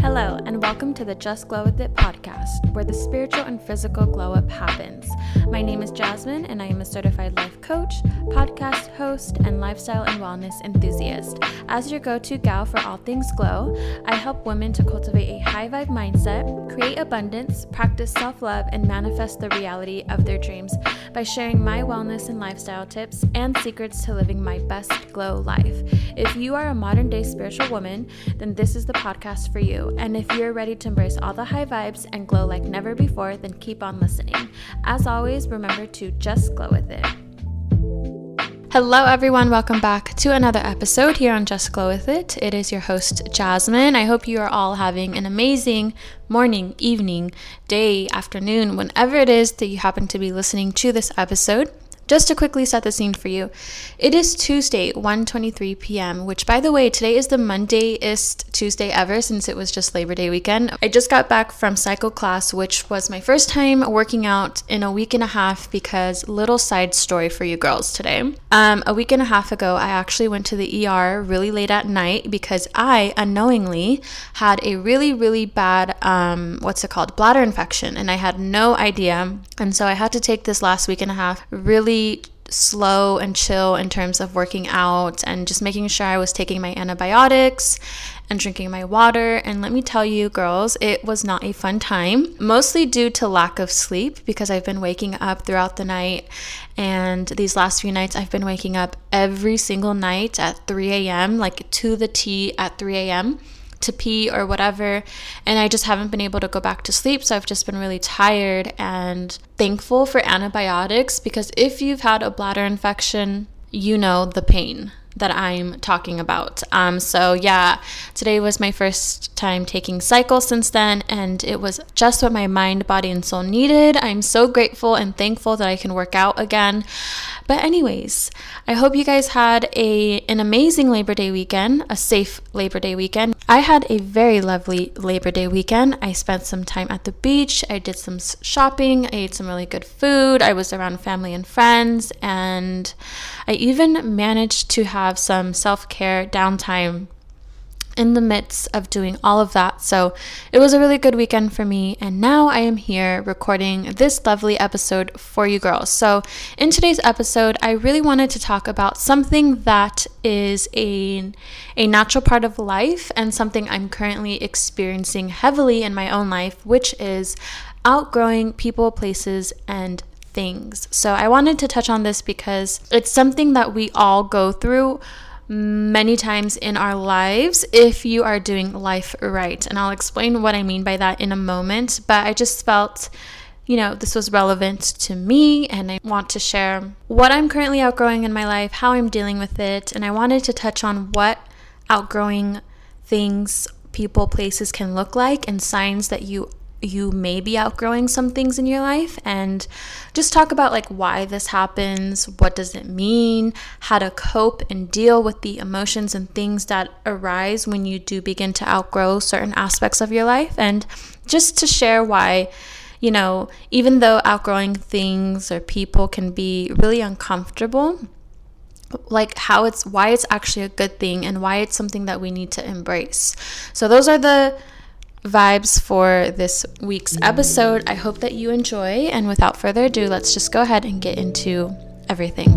Hello, and welcome to the Just Glow With It podcast, where the spiritual and physical glow up happens. My name is Jasmine, and I am a certified life coach, podcast host, and lifestyle and wellness enthusiast. As your go to gal for all things glow, I help women to cultivate a high vibe mindset, create abundance, practice self love, and manifest the reality of their dreams by sharing my wellness and lifestyle tips and secrets to living my best glow life. If you are a modern day spiritual woman, then this is the podcast for you. And if you're ready to embrace all the high vibes and glow like never before, then keep on listening. As always, remember to just glow with it. Hello, everyone. Welcome back to another episode here on Just Glow With It. It is your host, Jasmine. I hope you are all having an amazing morning, evening, day, afternoon, whenever it is that you happen to be listening to this episode. Just to quickly set the scene for you, it is Tuesday, 1:23 p.m., which by the way, today is the Mondayest Tuesday ever since it was just Labor Day weekend. I just got back from cycle class, which was my first time working out in a week and a half because little side story for you girls today. Um, a week and a half ago, I actually went to the ER really late at night because I unknowingly had a really, really bad, um, what's it called, bladder infection, and I had no idea. And so I had to take this last week and a half really slow and chill in terms of working out and just making sure I was taking my antibiotics and drinking my water. And let me tell you, girls, it was not a fun time, mostly due to lack of sleep because I've been waking up throughout the night. And these last few nights, I've been waking up every single night at 3 a.m., like to the T at 3 a.m to pee or whatever. And I just haven't been able to go back to sleep. So I've just been really tired and thankful for antibiotics because if you've had a bladder infection, you know the pain that I'm talking about. Um, so, yeah, today was my first time taking cycle since then, and it was just what my mind, body, and soul needed. I'm so grateful and thankful that I can work out again. But, anyways, I hope you guys had a an amazing Labor Day weekend, a safe Labor Day weekend. I had a very lovely Labor Day weekend. I spent some time at the beach. I did some shopping. I ate some really good food. I was around family and friends, and I even managed to have some self care downtime in the midst of doing all of that. So it was a really good weekend for me. And now I am here recording this lovely episode for you girls. So in today's episode, I really wanted to talk about something that is a, a natural part of life and something I'm currently experiencing heavily in my own life, which is outgrowing people, places, and things. So I wanted to touch on this because it's something that we all go through many times in our lives if you are doing life right. And I'll explain what I mean by that in a moment, but I just felt you know, this was relevant to me, and I want to share what I'm currently outgrowing in my life, how I'm dealing with it, and I wanted to touch on what outgrowing things, people, places can look like, and signs that you you may be outgrowing some things in your life and just talk about like why this happens, what does it mean, how to cope and deal with the emotions and things that arise when you do begin to outgrow certain aspects of your life and just to share why you know, even though outgrowing things or people can be really uncomfortable, like how it's why it's actually a good thing and why it's something that we need to embrace. So those are the vibes for this week's episode. I hope that you enjoy. And without further ado, let's just go ahead and get into everything.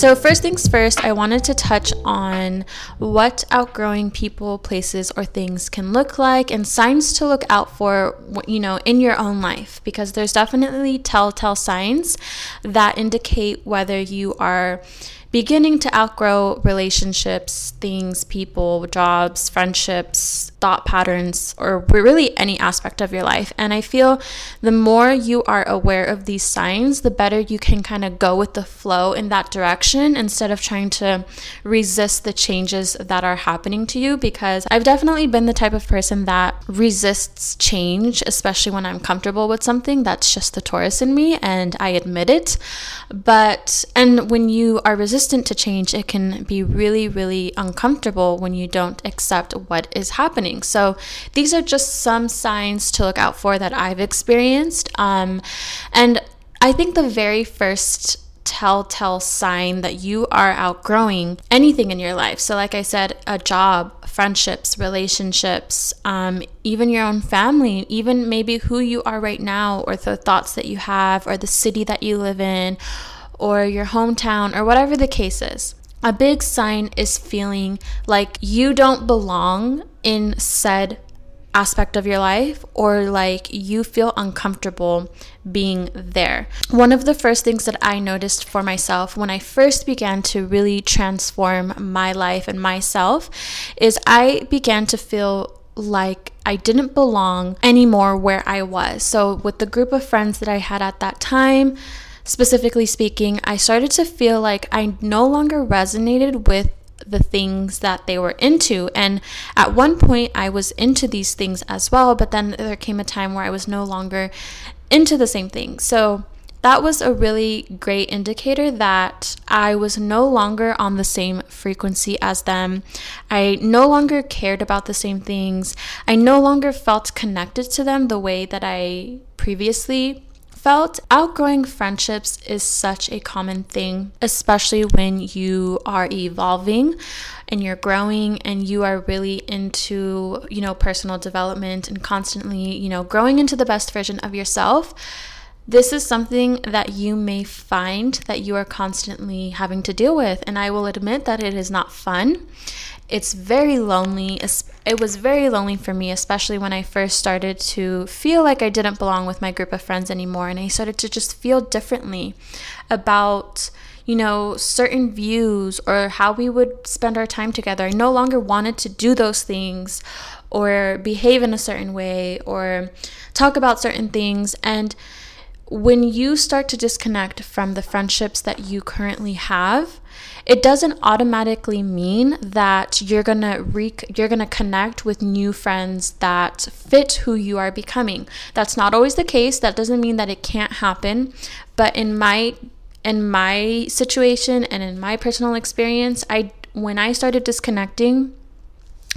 So, first things first, I wanted to touch on what outgrowing people, places, or things can look like and signs to look out for, you know, in your own life because there's definitely telltale signs that indicate whether you are beginning to outgrow relationships, things, people, jobs, friendships, thought patterns, or really any aspect of your life. And I feel the more you are aware of these signs, the better you can kind of go with the flow in that direction instead of trying to resist the changes that are happening to you. Because I've definitely been the type of person that resists change, especially when I'm comfortable with something. That's just the Taurus in me, and I admit it. But, and when you are resistant, to change, it can be really, really uncomfortable when you don't accept what is happening. So, these are just some signs to look out for that I've experienced. Um, and I think the very first telltale sign that you are outgrowing anything in your life. So, like I said, a job, friendships, relationships, um, even your own family, even maybe who you are right now, or the thoughts that you have, or the city that you live in, or your hometown, or whatever the case is. A big sign is feeling like you don't belong in said aspect of your life or like you feel uncomfortable being there. One of the first things that I noticed for myself when I first began to really transform my life and myself is I began to feel like I didn't belong anymore where I was. So, with the group of friends that I had at that time, specifically speaking, I started to feel like I no longer resonated with the things that they were into. And at one point, I was into these things as well, but then there came a time where I was no longer into the same thing. So that was a really great indicator that I was no longer on the same frequency as them. I no longer cared about the same things. I no longer felt connected to them the way that I previously felt outgrowing friendships is such a common thing, especially when you are evolving and you're growing and you are really into, you know, personal development and constantly, you know, growing into the best version of yourself. This is something that you may find that you are constantly having to deal with. And I will admit that it is not fun it's very lonely. It was very lonely for me, especially when I first started to feel like I didn't belong with my group of friends anymore. And I started to just feel differently about, you know, certain views or how we would spend our time together. I no longer wanted to do those things or behave in a certain way or talk about certain things. And when you start to disconnect from the friendships that you currently have, it doesn't automatically mean that you're going to re- you're going to connect with new friends that fit who you are becoming. That's not always the case. That doesn't mean that it can't happen, but in my in my situation and in my personal experience, I when I started disconnecting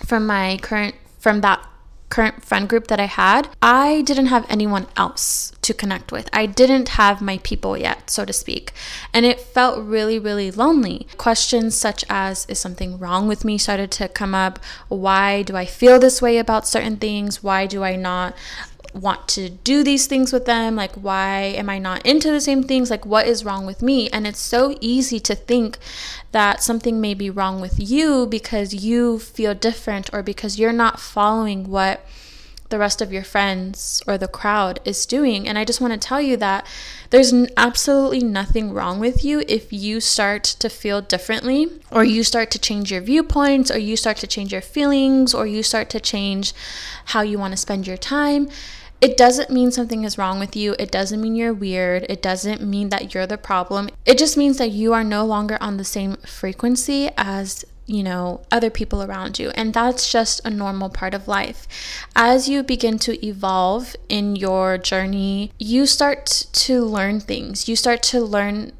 from my current from that current friend group that I had, I didn't have anyone else to connect with. I didn't have my people yet, so to speak. And it felt really, really lonely. Questions such as, is something wrong with me started to come up. Why do I feel this way about certain things? Why do I not want to do these things with them? Like, why am I not into the same things? Like, what is wrong with me? And it's so easy to think that something may be wrong with you because you feel different or because you're not following what the rest of your friends or the crowd is doing. And I just want to tell you that there's absolutely nothing wrong with you if you start to feel differently, or you start to change your viewpoints, or you start to change your feelings, or you start to change how you want to spend your time it doesn't mean something is wrong with you. It doesn't mean you're weird. It doesn't mean that you're the problem. It just means that you are no longer on the same frequency as you know, other people around you. And that's just a normal part of life. As you begin to evolve in your journey, you start to learn things. You start to learn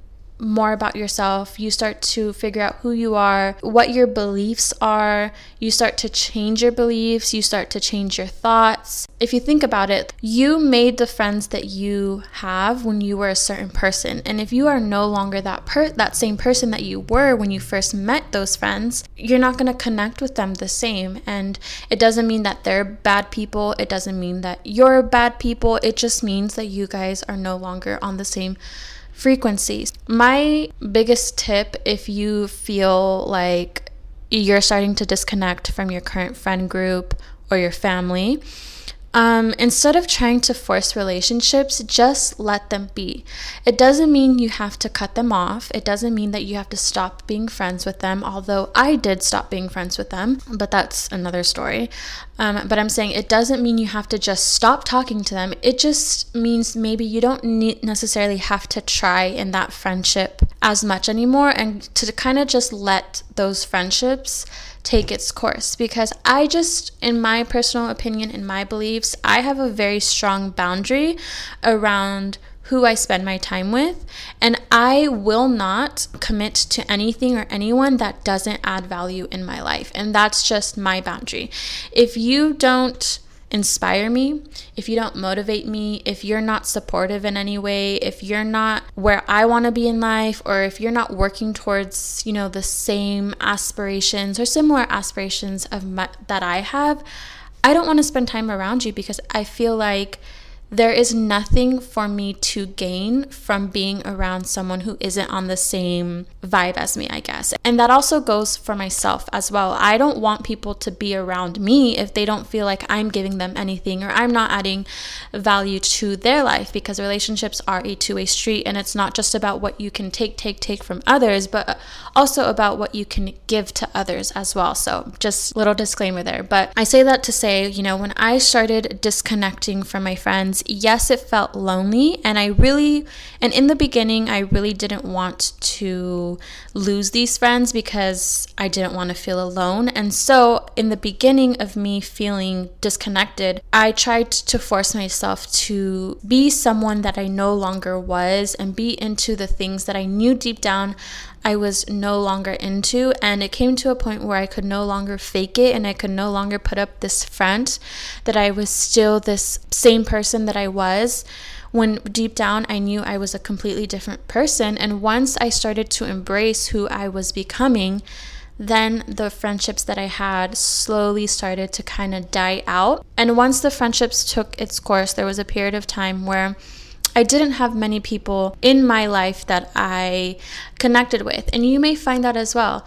more about yourself. You start to figure out who you are, what your beliefs are. You start to change your beliefs. You start to change your thoughts. If you think about it, you made the friends that you have when you were a certain person. And if you are no longer that per- that same person that you were when you first met those friends, you're not going to connect with them the same. And it doesn't mean that they're bad people. It doesn't mean that you're bad people. It just means that you guys are no longer on the same frequencies. My biggest tip if you feel like you're starting to disconnect from your current friend group or your family um, instead of trying to force relationships, just let them be. It doesn't mean you have to cut them off. It doesn't mean that you have to stop being friends with them, although I did stop being friends with them, but that's another story. Um, but I'm saying it doesn't mean you have to just stop talking to them. It just means maybe you don't necessarily have to try in that friendship as much anymore and to kind of just let those friendships take its course because I just, in my personal opinion, in my beliefs, I have a very strong boundary around who I spend my time with, and I will not commit to anything or anyone that doesn't add value in my life. And that's just my boundary. If you don't inspire me, if you don't motivate me, if you're not supportive in any way, if you're not where I want to be in life, or if you're not working towards, you know, the same aspirations or similar aspirations of my, that I have, I don't want to spend time around you because I feel like there is nothing for me to gain from being around someone who isn't on the same vibe as me, I guess. And that also goes for myself as well. I don't want people to be around me if they don't feel like I'm giving them anything or I'm not adding value to their life because relationships are a two way street and it's not just about what you can take, take, take from others, but also about what you can give to others as well. So, just little disclaimer there. But I say that to say, you know, when I started disconnecting from my friends, yes, it felt lonely. And I really, and in the beginning, I really didn't want to lose these friends because I didn't want to feel alone. And so, in the beginning of me feeling disconnected, I tried to force myself to be someone that I no longer was and be into the things that I knew deep down I was no longer into. And it came to a point where I could no longer fake it and I could no longer put up this front that I was still this same person that I was. When deep down I knew I was a completely different person. And once I started to embrace who I was becoming, then the friendships that I had slowly started to kind of die out. And once the friendships took its course, there was a period of time where I didn't have many people in my life that I connected with. And you may find that as well.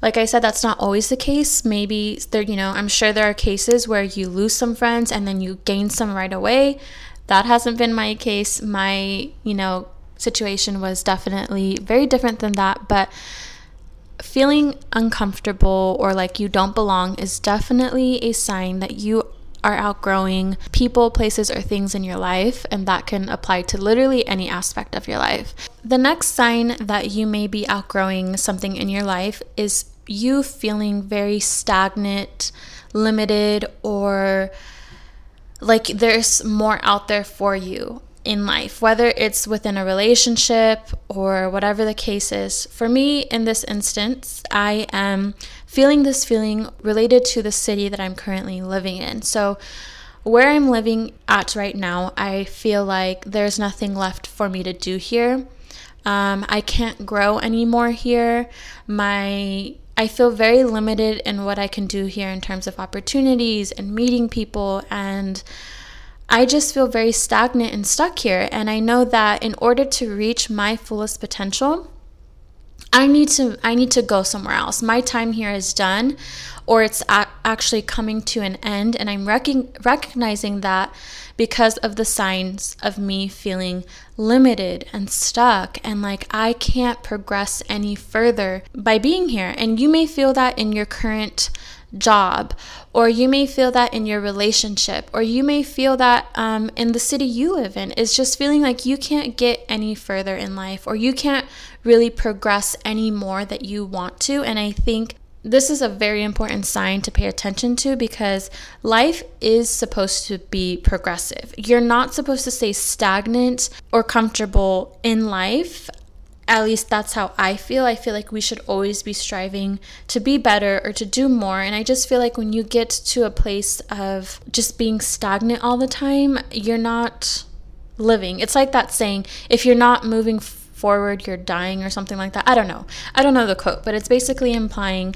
Like I said, that's not always the case. Maybe there, you know, I'm sure there are cases where you lose some friends and then you gain some right away. That hasn't been my case. My, you know, situation was definitely very different than that. But feeling uncomfortable or like you don't belong is definitely a sign that you are outgrowing people, places, or things in your life, and that can apply to literally any aspect of your life. The next sign that you may be outgrowing something in your life is you feeling very stagnant, limited, or like there's more out there for you in life, whether it's within a relationship or whatever the case is. For me, in this instance, I am feeling this feeling related to the city that I'm currently living in. So, where I'm living at right now, I feel like there's nothing left for me to do here. Um, I can't grow anymore here. My I feel very limited in what I can do here in terms of opportunities and meeting people and I just feel very stagnant and stuck here. And I know that in order to reach my fullest potential, I need to I need to go somewhere else. My time here is done or it's a- actually coming to an end and I'm rec- recognizing that because of the signs of me feeling limited and stuck and like I can't progress any further by being here. And you may feel that in your current job, or you may feel that in your relationship, or you may feel that um, in the city you live in. It's just feeling like you can't get any further in life, or you can't really progress any more that you want to. And I think this is a very important sign to pay attention to because life is supposed to be progressive. You're not supposed to stay stagnant or comfortable in life at least that's how I feel. I feel like we should always be striving to be better or to do more. And I just feel like when you get to a place of just being stagnant all the time, you're not living. It's like that saying, if you're not moving forward, you're dying or something like that. I don't know. I don't know the quote, but it's basically implying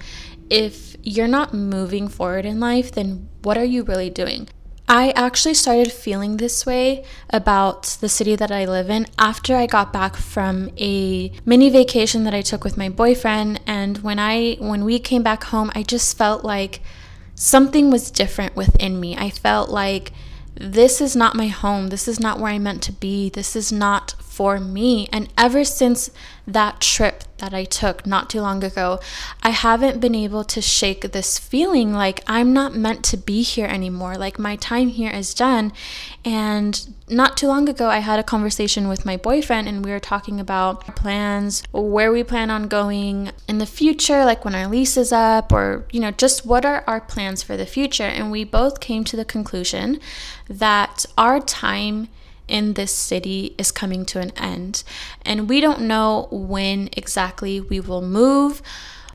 if you're not moving forward in life, then what are you really doing? I actually started feeling this way about the city that I live in after I got back from a mini vacation that I took with my boyfriend and when I when we came back home I just felt like something was different within me. I felt like this is not my home. This is not where I meant to be. This is not for me. And ever since that trip that I took not too long ago, I haven't been able to shake this feeling like I'm not meant to be here anymore. Like my time here is done. And not too long ago, I had a conversation with my boyfriend and we were talking about plans, where we plan on going in the future, like when our lease is up, or, you know, just what are our plans for the future. And we both came to the conclusion that our time in this city is coming to an end. And we don't know when exactly we will move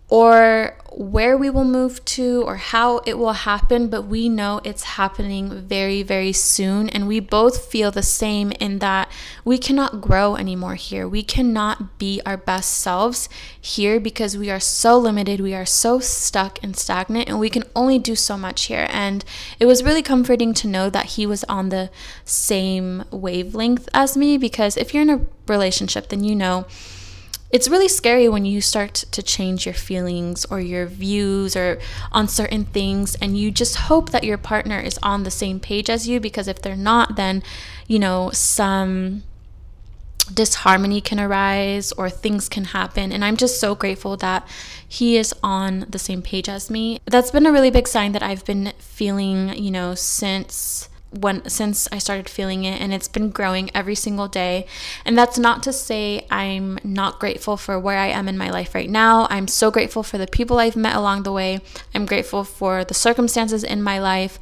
or where we will move to or how it will happen, but we know it's happening very, very soon. And we both feel the same in that we cannot grow anymore here. We cannot be our best selves here because we are so limited. We are so stuck and stagnant, and we can only do so much here. And it was really comforting to know that he was on the same wavelength as me because if you're in a relationship, then you know it's really scary when you start to change your feelings or your views or on certain things and you just hope that your partner is on the same page as you because if they're not then you know some disharmony can arise or things can happen. And i'm just so grateful that he is on the same page as me. That's been a really big sign that i've been feeling you know since when since I started feeling it and it's been growing every single day. And that's not to say I'm not grateful for where I am in my life right now. I'm so grateful for the people I've met along the way. I'm grateful for the circumstances in my life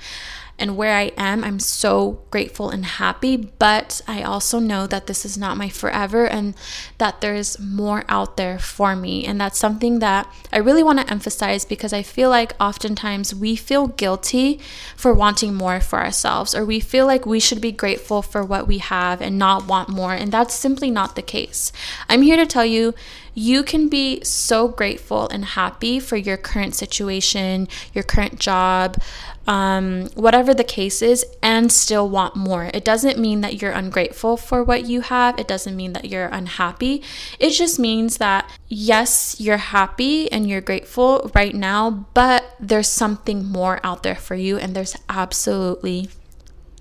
and where I am, I'm so grateful and happy. But I also know that this is not my forever and that there's more out there for me. And that's something that I really want to emphasize because I feel like oftentimes we feel guilty for wanting more for ourselves, or we feel like we should be grateful for what we have and not want more. And that's simply not the case. I'm here to tell you you can be so grateful and happy for your current situation, your current job, um, whatever the case is, and still want more. It doesn't mean that you're ungrateful for what you have. It doesn't mean that you're unhappy. It just means that, yes, you're happy and you're grateful right now, but there's something more out there for you, and there's absolutely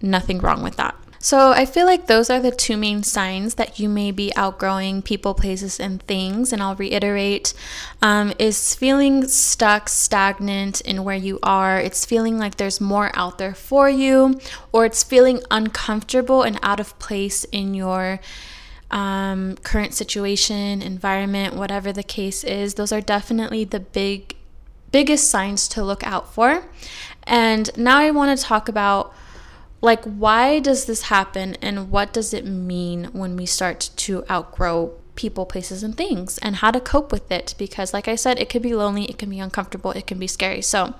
nothing wrong with that. So I feel like those are the two main signs that you may be outgrowing people, places, and things. And I'll reiterate um, is feeling stuck, stagnant in where you are. It's feeling like there's more out there for you, or it's feeling uncomfortable and out of place in your um, current situation, environment, whatever the case is. Those are definitely the big, biggest signs to look out for. And now I want to talk about like, why does this happen and what does it mean when we start to outgrow people, places, and things and how to cope with it? Because, like I said, it can be lonely, it can be uncomfortable, it can be scary. So,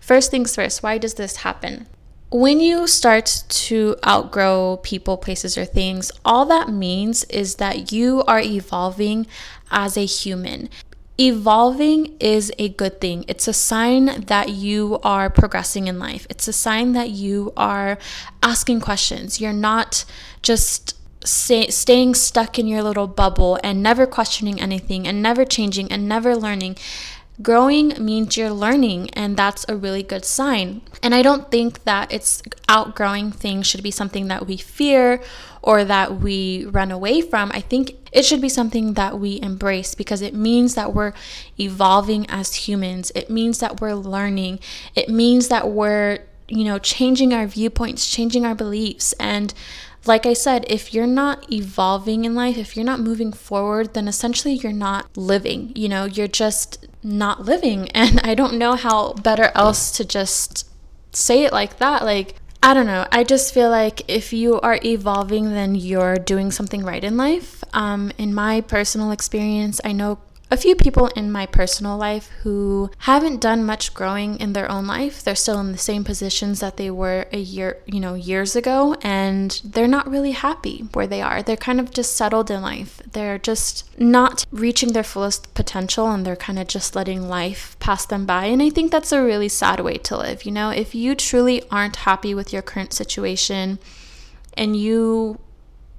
first things first, why does this happen? When you start to outgrow people, places, or things, all that means is that you are evolving as a human. Evolving is a good thing. It's a sign that you are progressing in life. It's a sign that you are asking questions. You're not just staying stuck in your little bubble and never questioning anything and never changing and never learning. Growing means you're learning, and that's a really good sign. And I don't think that it's outgrowing things should be something that we fear or that we run away from. I think it should be something that we embrace because it means that we're evolving as humans. It means that we're learning. It means that we're, you know, changing our viewpoints, changing our beliefs. And like I said, if you're not evolving in life, if you're not moving forward, then essentially you're not living. You know, you're just not living. And I don't know how better else to just say it like that. Like, I don't know. I just feel like if you are evolving, then you're doing something right in life. Um, in my personal experience, I know a few people in my personal life who haven't done much growing in their own life. They're still in the same positions that they were a year, you know, years ago, and they're not really happy where they are. They're kind of just settled in life. They're just not reaching their fullest potential and they're kind of just letting life pass them by. And I think that's a really sad way to live. You know, if you truly aren't happy with your current situation and you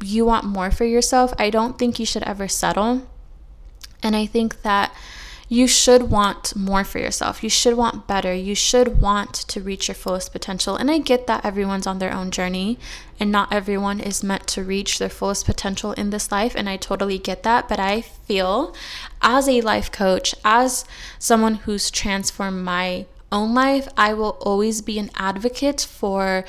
you want more for yourself, I don't think you should ever settle and I think that you should want more for yourself. You should want better. You should want to reach your fullest potential. And I get that everyone's on their own journey and not everyone is meant to reach their fullest potential in this life. And I totally get that. But I feel as a life coach, as someone who's transformed my own life, I will always be an advocate for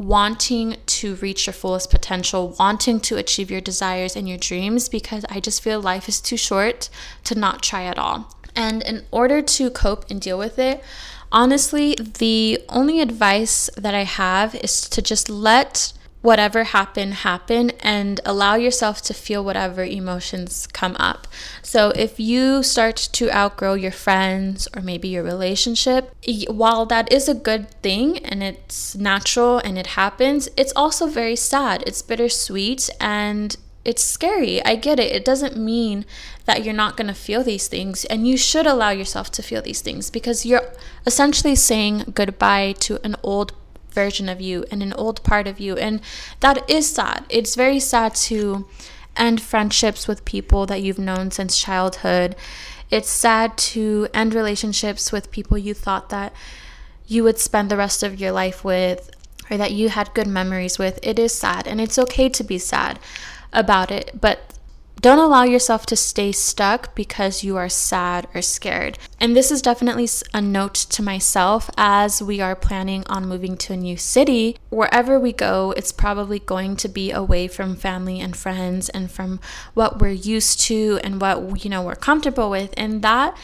wanting to reach your fullest potential, wanting to achieve your desires and your dreams because I just feel life is too short to not try at all. And in order to cope and deal with it, honestly, the only advice that I have is to just let whatever happened happen and allow yourself to feel whatever emotions come up so if you start to outgrow your friends or maybe your relationship while that is a good thing and it's natural and it happens it's also very sad it's bittersweet and it's scary. I get it. It doesn't mean that you're not going to feel these things. And you should allow yourself to feel these things because you're essentially saying goodbye to an old version of you and an old part of you. And that is sad. It's very sad to end friendships with people that you've known since childhood. It's sad to end relationships with people you thought that you would spend the rest of your life with or that you had good memories with. It is sad and it's okay to be sad about it, but don't allow yourself to stay stuck because you are sad or scared. And this is definitely a note to myself as we are planning on moving to a new city. Wherever we go, it's probably going to be away from family and friends and from what we're used to and what you know we're comfortable with. And that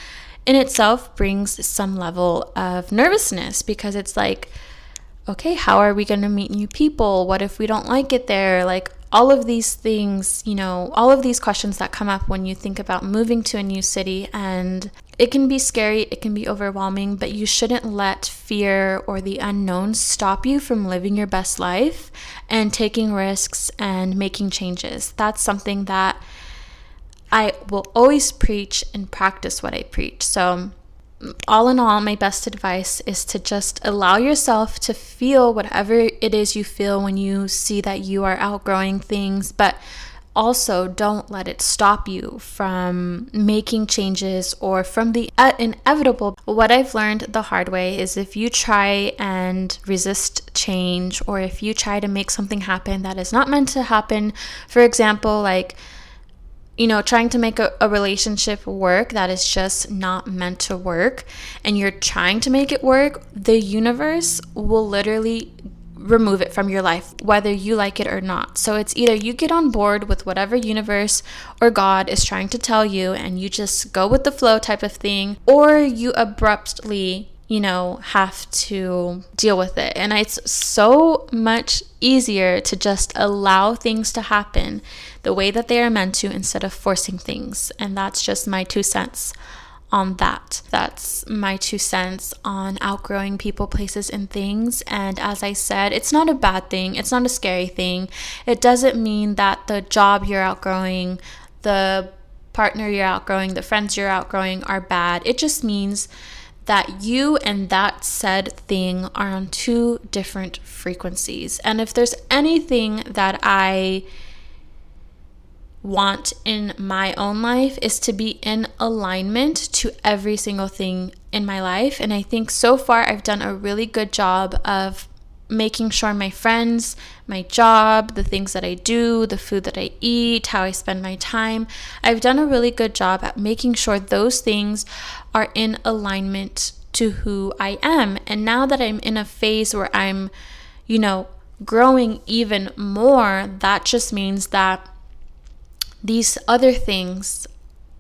in itself brings some level of nervousness because it's like okay, how are we going to meet new people? What if we don't like it there? Like, all of these things, you know, all of these questions that come up when you think about moving to a new city. And it can be scary, it can be overwhelming, but you shouldn't let fear or the unknown stop you from living your best life and taking risks and making changes. That's something that I will always preach and practice what I preach. So, all in all, my best advice is to just allow yourself to feel whatever it is you feel when you see that you are outgrowing things, but also don't let it stop you from making changes or from the inevitable. What I've learned the hard way is if you try and resist change, or if you try to make something happen that is not meant to happen, for example, like you know, trying to make a, a, relationship work that is just not meant to work, and you're trying to make it work, the universe will literally remove it from your life, whether you like it or not. So it's either you get on board with whatever universe or God is trying to tell you, and you just go with the flow type of thing, or you abruptly you know, have to deal with it. And it's so much easier to just allow things to happen the way that they are meant to instead of forcing things. And that's just my two cents on that. That's my two cents on outgrowing people, places, and things. And as I said, it's not a bad thing, it's not a scary thing. It doesn't mean that the job you're outgrowing, the partner you're outgrowing, the friends you're outgrowing are bad. It just means that you and that said thing are on two different frequencies. And if there's anything that I want in my own life is to be in alignment to every single thing in my life. And I think so far I've done a really good job of making sure my friends, my job, the things that I do, the food that I eat, how I spend my time, I've done a really good job at making sure those things are in alignment to who I am. And now that I'm in a phase where I'm, you know, growing even more, that just means that these other things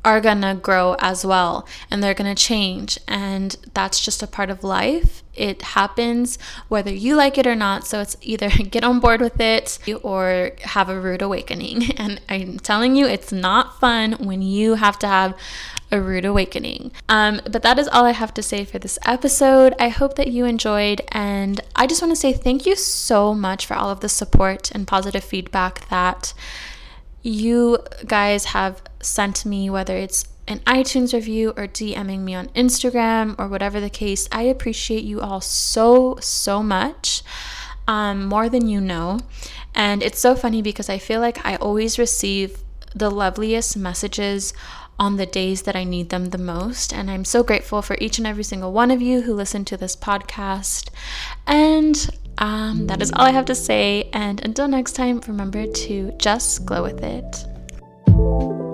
are gonna grow as well and they're gonna change. And that's just a part of life. It happens whether you like it or not. So it's either get on board with it or have a rude awakening. And I'm telling you, it's not fun when you have to have a rude awakening. Um, but that is all I have to say for this episode. I hope that you enjoyed, and I just want to say thank you so much for all of the support and positive feedback that you guys have sent me, whether it's an iTunes review or DMing me on Instagram or whatever the case. I appreciate you all so, so much, um, more than you know. And it's so funny because I feel like I always receive the loveliest messages on the days that I need them the most. And I'm so grateful for each and every single one of you who listen to this podcast. And um, that is all I have to say. And until next time, remember to just glow with it.